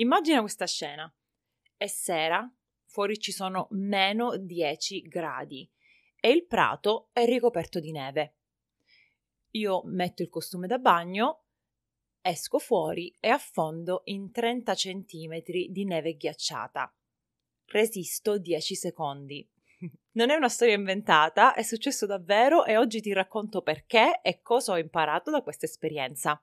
Immagina questa scena. È sera, fuori ci sono meno 10 gradi e il prato è ricoperto di neve. Io metto il costume da bagno, esco fuori e affondo in 30 cm di neve ghiacciata. Resisto 10 secondi. Non è una storia inventata, è successo davvero e oggi ti racconto perché e cosa ho imparato da questa esperienza.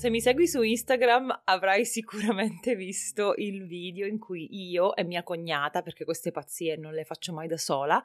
Se mi segui su Instagram avrai sicuramente visto il video in cui io e mia cognata, perché queste pazzie non le faccio mai da sola,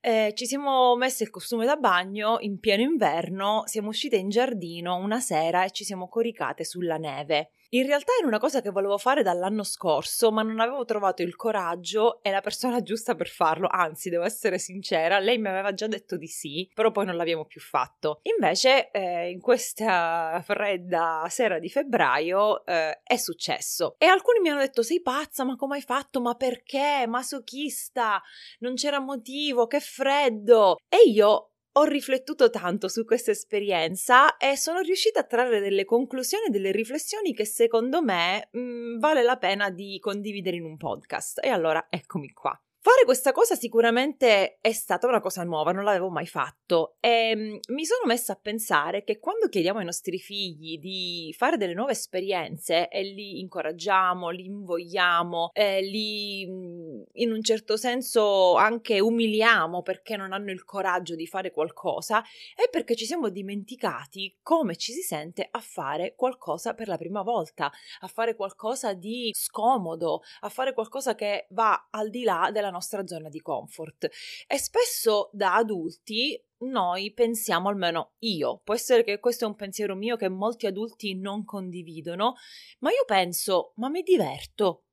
eh, ci siamo messe il costume da bagno in pieno inverno, siamo uscite in giardino una sera e ci siamo coricate sulla neve. In realtà era una cosa che volevo fare dall'anno scorso, ma non avevo trovato il coraggio e la persona giusta per farlo. Anzi, devo essere sincera, lei mi aveva già detto di sì, però poi non l'abbiamo più fatto. Invece, eh, in questa fredda sera di febbraio eh, è successo. E alcuni mi hanno detto: Sei pazza, ma come hai fatto? Ma perché? Masochista? Non c'era motivo, che freddo! E io ho riflettuto tanto su questa esperienza e sono riuscita a trarre delle conclusioni e delle riflessioni che secondo me mh, mm, vale la pena di condividere in un podcast. E allora eccomi qua. Fare questa cosa sicuramente è stata una cosa nuova, non l'avevo mai fatto. E mm, mi sono messa a pensare che quando chiediamo ai nostri figli di fare delle nuove esperienze e li incoraggiamo, li invogliamo, eh, li mm, in un certo senso anche umiliamo perché non hanno il coraggio di fare qualcosa, è perché ci siamo dimenticati come ci si sente a fare qualcosa per la prima volta, a fare qualcosa di scomodo, a fare qualcosa che va al di là della nostra zona di comfort. E spesso da adulti noi pensiamo, almeno io, può essere che questo è un pensiero mio che molti adulti non condividono, ma io penso, ma mi diverto.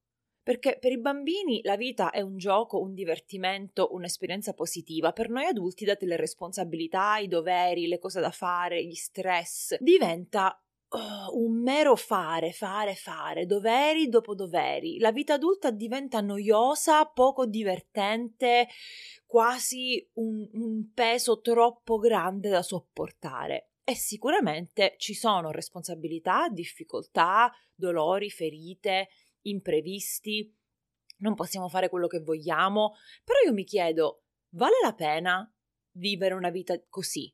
Perché per i bambini la vita è un gioco, un divertimento, un'esperienza positiva. Per noi adulti, date le responsabilità, i doveri, le cose da fare, gli stress, diventa Oh, un mero fare, fare, fare, doveri dopo doveri. La vita adulta diventa noiosa, poco divertente, quasi un, un peso troppo grande da sopportare. E sicuramente ci sono responsabilità, difficoltà, dolori, ferite, imprevisti. Non possiamo fare quello che vogliamo, però io mi chiedo, vale la pena vivere una vita così?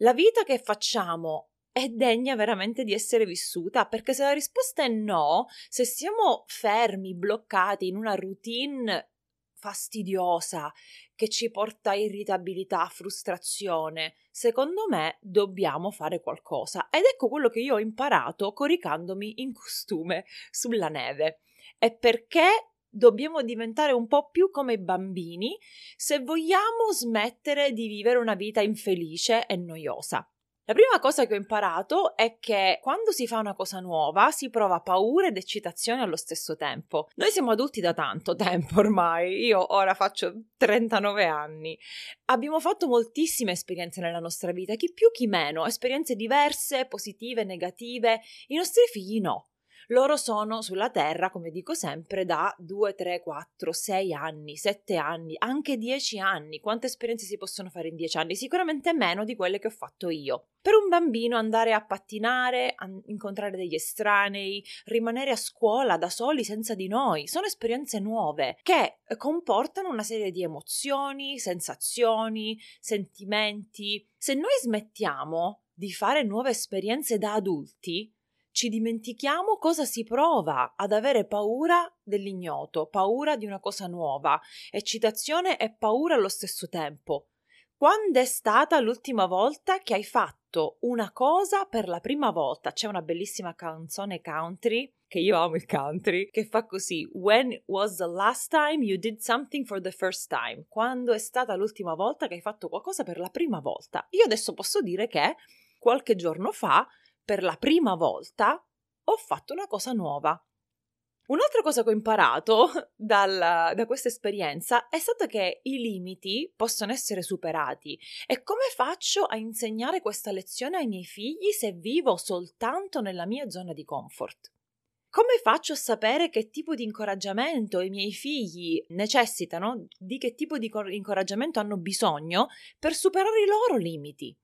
La vita che facciamo è degna veramente di essere vissuta? Perché se la risposta è no, se siamo fermi, bloccati in una routine fastidiosa che ci porta irritabilità, frustrazione, secondo me dobbiamo fare qualcosa. Ed ecco quello che io ho imparato coricandomi in costume sulla neve. E perché dobbiamo diventare un po' più come i bambini se vogliamo smettere di vivere una vita infelice e noiosa. La prima cosa che ho imparato è che quando si fa una cosa nuova si prova paura ed eccitazione allo stesso tempo. Noi siamo adulti da tanto tempo ormai, io ora faccio 39 anni. Abbiamo fatto moltissime esperienze nella nostra vita, chi più chi meno, esperienze diverse, positive, negative. I nostri figli no. Loro sono sulla Terra, come dico sempre, da 2, 3, 4, 6 anni, 7 anni, anche 10 anni. Quante esperienze si possono fare in 10 anni? Sicuramente meno di quelle che ho fatto io. Per un bambino andare a pattinare, a incontrare degli estranei, rimanere a scuola da soli senza di noi, sono esperienze nuove che comportano una serie di emozioni, sensazioni, sentimenti. Se noi smettiamo di fare nuove esperienze da adulti, ci dimentichiamo cosa si prova ad avere paura dell'ignoto, paura di una cosa nuova, eccitazione e paura allo stesso tempo. Quando è stata l'ultima volta che hai fatto una cosa per la prima volta? C'è una bellissima canzone country, che io amo il country, che fa così: When was the last time you did something for the first time? Quando è stata l'ultima volta che hai fatto qualcosa per la prima volta? Io adesso posso dire che qualche giorno fa per la prima volta ho fatto una cosa nuova. Un'altra cosa che ho imparato dalla, da questa esperienza è stata che i limiti possono essere superati. E come faccio a insegnare questa lezione ai miei figli se vivo soltanto nella mia zona di comfort? Come faccio a sapere che tipo di incoraggiamento i miei figli necessitano, di che tipo di incoraggiamento hanno bisogno per superare i loro limiti?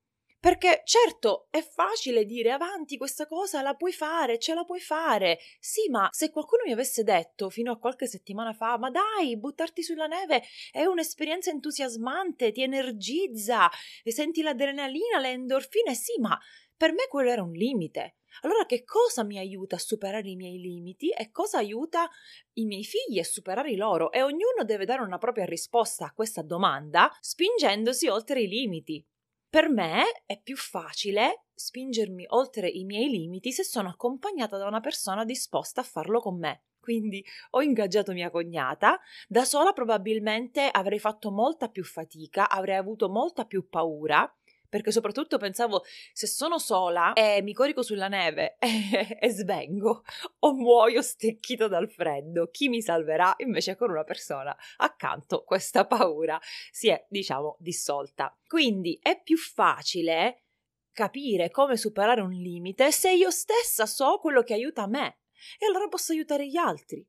Perché certo è facile dire avanti questa cosa la puoi fare, ce la puoi fare. Sì, ma se qualcuno mi avesse detto fino a qualche settimana fa, ma dai, buttarti sulla neve è un'esperienza entusiasmante, ti energizza, senti l'adrenalina, le endorfine, sì, ma per me quello era un limite. Allora che cosa mi aiuta a superare i miei limiti e cosa aiuta i miei figli a superare i loro? E ognuno deve dare una propria risposta a questa domanda spingendosi oltre i limiti. Per me è più facile spingermi oltre i miei limiti se sono accompagnata da una persona disposta a farlo con me. Quindi ho ingaggiato mia cognata, da sola probabilmente avrei fatto molta più fatica, avrei avuto molta più paura perché soprattutto pensavo se sono sola e mi corico sulla neve e, e svengo o muoio stecchito dal freddo, chi mi salverà? Invece con una persona accanto questa paura si è, diciamo, dissolta. Quindi è più facile capire come superare un limite se io stessa so quello che aiuta me e allora posso aiutare gli altri.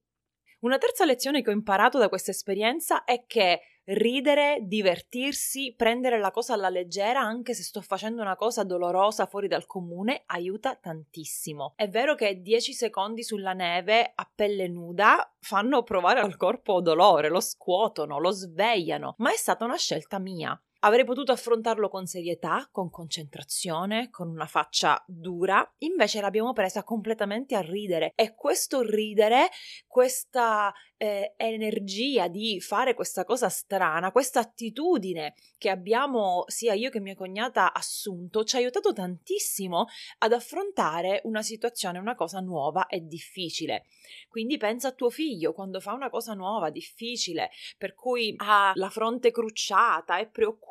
Una terza lezione che ho imparato da questa esperienza è che ridere, divertirsi, prendere la cosa alla leggera anche se sto facendo una cosa dolorosa fuori dal comune aiuta tantissimo. È vero che 10 secondi sulla neve a pelle nuda fanno provare al corpo dolore, lo scuotono, lo svegliano, ma è stata una scelta mia. Avrei potuto affrontarlo con serietà, con concentrazione, con una faccia dura, invece l'abbiamo presa completamente a ridere e questo ridere, questa eh, energia di fare questa cosa strana, questa attitudine che abbiamo sia io che mia cognata assunto, ci ha aiutato tantissimo ad affrontare una situazione, una cosa nuova e difficile. Quindi pensa a tuo figlio quando fa una cosa nuova, difficile, per cui ha la fronte crucciata, è preoccupato,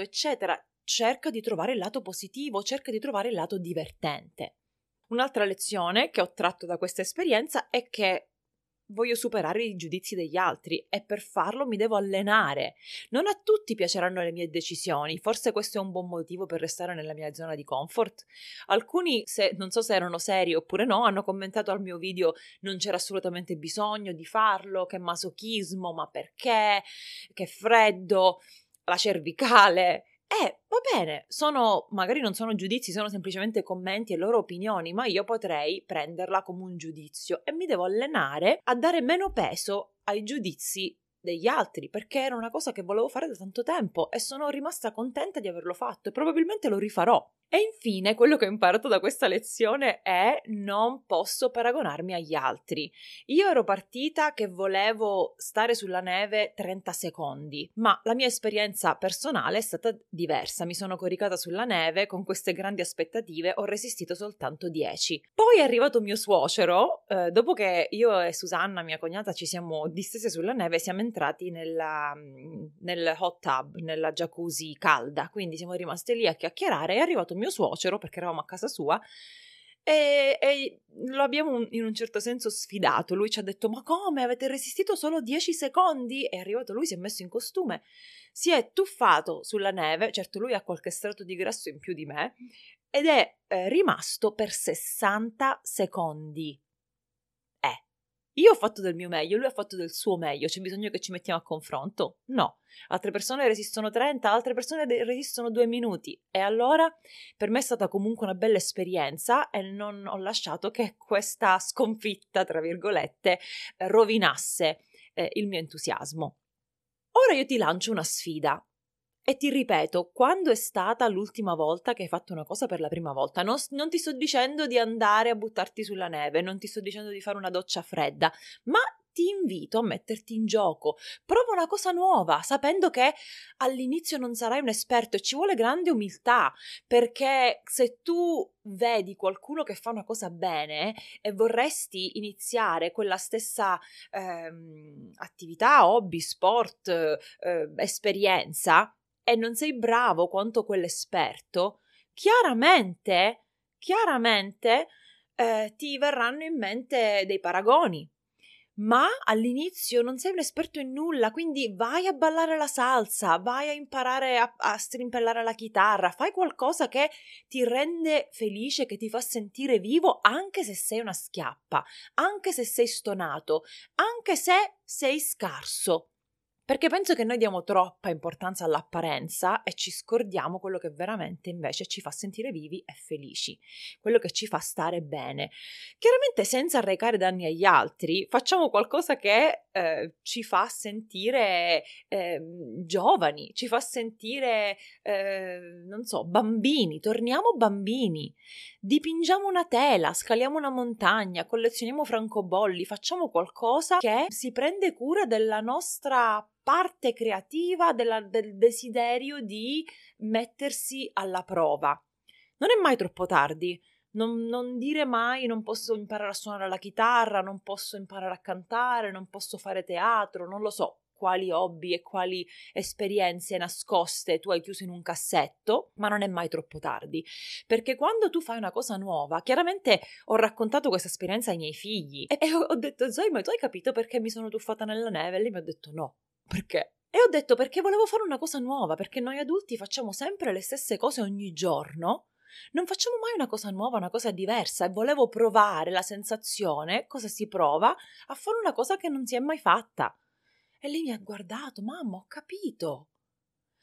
eccetera. Cerca di trovare il lato positivo, cerca di trovare il lato divertente. Un'altra lezione che ho tratto da questa esperienza è che voglio superare i giudizi degli altri e per farlo mi devo allenare. Non a tutti piaceranno le mie decisioni, forse questo è un buon motivo per restare nella mia zona di comfort. Alcuni, se, non so se erano seri oppure no, hanno commentato al mio video non c'era assolutamente bisogno di farlo, che masochismo, ma perché, che freddo, la cervicale. Eh, va bene, sono, magari non sono giudizi, sono semplicemente commenti e loro opinioni, ma io potrei prenderla come un giudizio e mi devo allenare a dare meno peso ai giudizi degli altri perché era una cosa che volevo fare da tanto tempo e sono rimasta contenta di averlo fatto e probabilmente lo rifarò. E infine, quello che ho imparato da questa lezione è non posso paragonarmi agli altri. Io ero partita che volevo stare sulla neve 30 secondi, ma la mia esperienza personale è stata diversa. Mi sono coricata sulla neve con queste grandi aspettative, ho resistito soltanto 10. Poi è arrivato mio suocero, eh, dopo che io e Susanna, mia cognata, ci siamo distese sulla neve, siamo entrati nella, nel hot tub, nella jacuzzi calda, quindi siamo rimasti lì a chiacchierare. È arrivato mio suocero, perché eravamo a casa sua, e, e, lo abbiamo in un certo senso sfidato. Lui ci ha detto: Ma come avete resistito solo 10 secondi? È arrivato lui, si è messo in costume, si è tuffato sulla neve. Certo, lui ha qualche strato di grasso in più di me, ed è eh, rimasto per 60 secondi. Io ho fatto del mio meglio, lui ha fatto del suo meglio, c'è bisogno che ci mettiamo a confronto? No. Altre persone resistono 30, altre persone resistono 2 minuti. E allora per me è stata comunque una bella esperienza e non ho lasciato che questa sconfitta, tra virgolette, rovinasse eh, il mio entusiasmo. Ora io ti lancio una sfida. E ti ripeto, quando è stata l'ultima volta che hai fatto una cosa per la prima volta? Non, non, ti sto dicendo di andare a buttarti sulla neve, non ti sto dicendo di fare una doccia fredda, ma ti invito a metterti in gioco. Prova una cosa nuova, sapendo che all'inizio non sarai un esperto e ci vuole grande umiltà, perché se tu vedi qualcuno che fa una cosa bene e vorresti iniziare quella stessa ehm, attività, hobby, sport, eh, esperienza, e non sei bravo quanto quell'esperto, chiaramente, chiaramente eh, ti verranno in mente dei paragoni. ma all'inizio non sei un esperto in nulla, quindi vai a ballare la salsa, vai a imparare a, a, strimpellare la chitarra, fai qualcosa che ti rende felice, che ti fa sentire vivo, anche se sei una schiappa, anche se sei stonato, anche se sei scarso. Perché penso che noi diamo troppa importanza all'apparenza e ci scordiamo quello che veramente invece ci fa sentire vivi e felici, quello che ci fa stare bene. Chiaramente senza arrecare danni agli altri, facciamo qualcosa che eh, ci fa sentire eh, giovani, ci fa sentire, eh, non so, bambini, torniamo bambini, dipingiamo una tela, scaliamo una montagna, collezioniamo francobolli, facciamo qualcosa che si prende cura della nostra parte creativa della, del desiderio di mettersi alla prova. Non è mai troppo tardi. Non, non, dire mai non posso imparare a suonare la chitarra, non posso imparare a cantare, non posso fare teatro, non lo so quali hobby e quali esperienze nascoste tu hai chiuso in un cassetto, ma non è mai troppo tardi. Perché quando tu fai una cosa nuova, chiaramente ho raccontato questa esperienza ai miei figli e, ho, ho detto Zoe, ma tu hai capito perché mi sono tuffata nella neve? E lei mi ha detto no. Perché? E ho detto perché volevo fare una cosa nuova, perché noi adulti facciamo sempre le stesse cose ogni giorno. Non facciamo mai una cosa nuova, una cosa diversa e volevo provare la sensazione, cosa si prova, a fare una cosa che non si è mai fatta. E lei mi ha guardato, mamma, ho capito.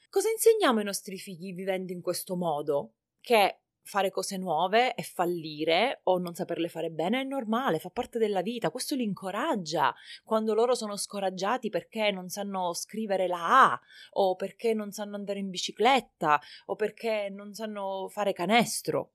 Cosa insegniamo ai nostri figli vivendo in questo modo? Che fare cose nuove e fallire o non saperle fare bene è normale, fa parte della vita, questo li incoraggia. Quando loro sono scoraggiati perché non sanno scrivere la A o perché non sanno andare in bicicletta o perché non sanno fare canestro.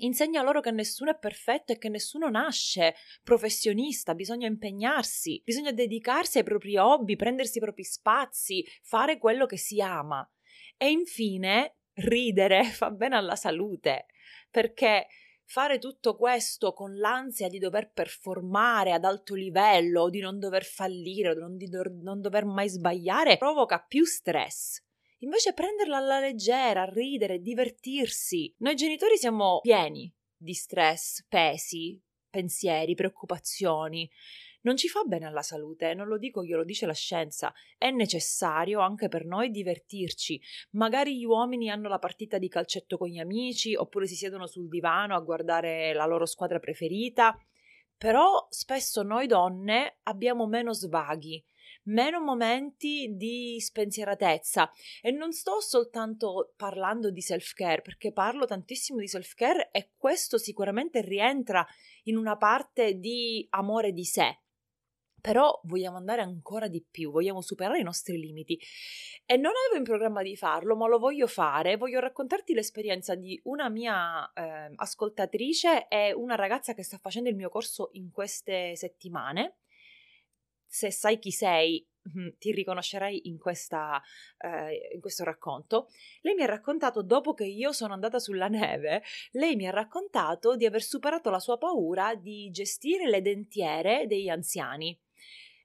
Insegna loro che nessuno è perfetto e che nessuno nasce professionista, bisogna impegnarsi, bisogna dedicarsi ai propri hobby, prendersi i propri spazi, fare quello che si ama. E infine ridere fa bene alla salute, perché fare tutto questo con l'ansia di dover performare ad alto livello, di non dover fallire, di non dover mai sbagliare, provoca più stress. Invece prenderla alla leggera, ridere, divertirsi. Noi genitori siamo pieni di stress, pesi, pensieri, preoccupazioni non ci fa bene alla salute, non lo dico io, lo dice la scienza. È necessario anche per noi divertirci. Magari gli uomini hanno la partita di calcetto con gli amici, oppure si siedono sul divano a guardare la loro squadra preferita. Però spesso noi donne abbiamo meno svaghi, meno momenti di spensieratezza e non sto soltanto parlando di self-care perché parlo tantissimo di self-care e questo sicuramente rientra in una parte di amore di sé però vogliamo andare ancora di più, vogliamo superare i nostri limiti. E non avevo in programma di farlo, ma lo voglio fare. Voglio raccontarti l'esperienza di una mia eh, ascoltatrice e una ragazza che sta facendo il mio corso in queste settimane. Se sai chi sei, mm, ti riconoscerai in, questa, eh, in questo racconto. Lei mi ha raccontato, dopo che io sono andata sulla neve, lei mi ha raccontato di aver superato la sua paura di gestire le dentiere degli anziani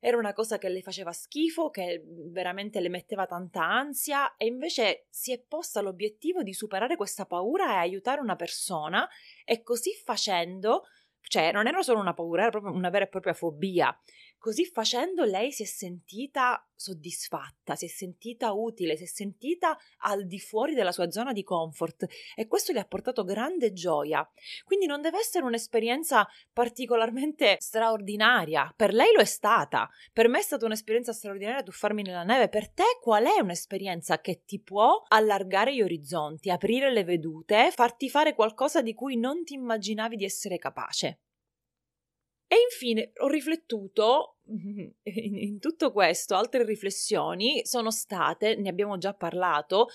era una cosa che le faceva schifo, che veramente le metteva tanta ansia e invece si è posta l'obiettivo di superare questa paura e aiutare una persona e così facendo, cioè non era solo una paura, era proprio una vera e propria fobia. Così facendo lei si è sentita soddisfatta, si è sentita utile, si è sentita al di fuori della sua zona di comfort e questo le ha portato grande gioia. Quindi non deve essere un'esperienza particolarmente straordinaria. Per lei lo è stata. Per me è stata un'esperienza straordinaria tuffarmi nella neve. Per te qual è un'esperienza che ti può allargare gli orizzonti, aprire le vedute, farti fare qualcosa di cui non ti immaginavi di essere capace? E infine ho riflettuto in, tutto questo, altre riflessioni sono state, ne abbiamo già parlato,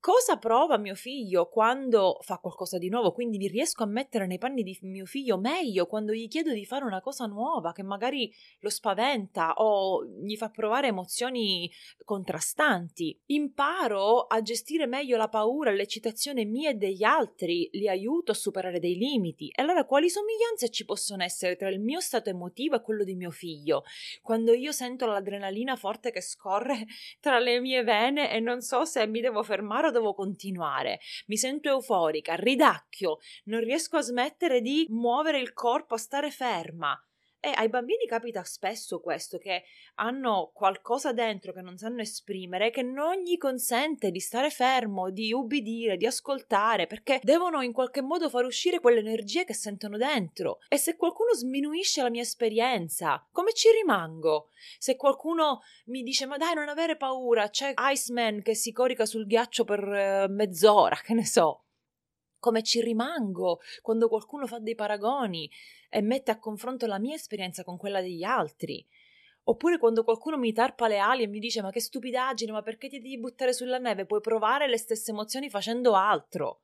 cosa prova mio figlio quando fa qualcosa di nuovo, quindi vi riesco a mettere nei panni di mio figlio meglio quando gli chiedo di fare una cosa nuova che magari lo spaventa o gli fa provare emozioni contrastanti. Imparo a gestire meglio la paura l'eccitazione mia e degli altri, li aiuto a superare dei limiti. E allora quali somiglianze ci possono essere tra il mio stato emotivo e quello di mio figlio? Quando io sento l'adrenalina forte che scorre tra le mie vene e non so se mi devo fermare o devo continuare, mi sento euforica, ridacchio, non riesco a smettere di muovere il corpo, a stare ferma. E ai bambini capita spesso questo, che hanno qualcosa dentro che non sanno esprimere, che non gli consente di stare fermo, di ubbidire, di ascoltare, perché devono in qualche modo far uscire quelle energie che sentono dentro. E se qualcuno sminuisce la mia esperienza, come ci rimango? Se qualcuno mi dice ma dai non avere paura, c'è Iceman che si corica sul ghiaccio per uh, mezz'ora, che ne so come ci rimango quando qualcuno fa dei paragoni e mette a confronto la mia esperienza con quella degli altri. Oppure quando qualcuno mi tarpa le ali e mi dice ma che stupidaggine, ma perché ti devi buttare sulla neve? Puoi provare le stesse emozioni facendo altro.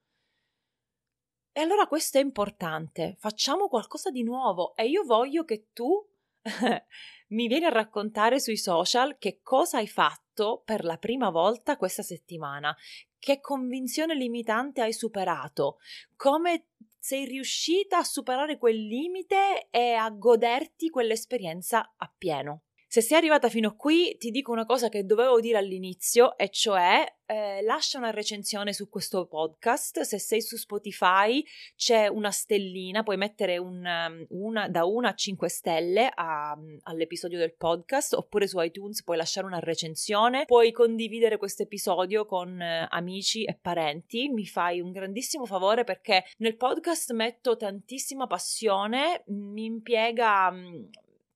E allora questo è importante, facciamo qualcosa di nuovo e io voglio che tu mi vieni a raccontare sui social che cosa hai fatto per la prima volta questa settimana, che convinzione limitante hai superato, come sei riuscita a superare quel limite e a goderti quell'esperienza appieno. Se sei arrivata fino qui, ti dico una cosa che dovevo dire all'inizio, e cioè eh, lascia una recensione su questo podcast. Se sei su Spotify, c'è una stellina, puoi mettere un, um, una, da 1 a 5 stelle a, all'episodio del podcast, oppure su iTunes puoi lasciare una recensione. Puoi condividere questo episodio con eh, amici e parenti. Mi fai un grandissimo favore perché nel podcast metto tantissima passione, mi impiega mm,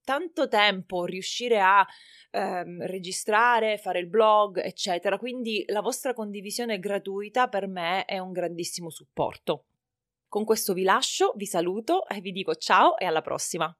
tanto tempo riuscire a ehm, registrare, fare il blog, eccetera. Quindi la vostra condivisione gratuita per me è un grandissimo supporto. Con questo vi lascio, vi saluto e vi dico ciao e alla prossima.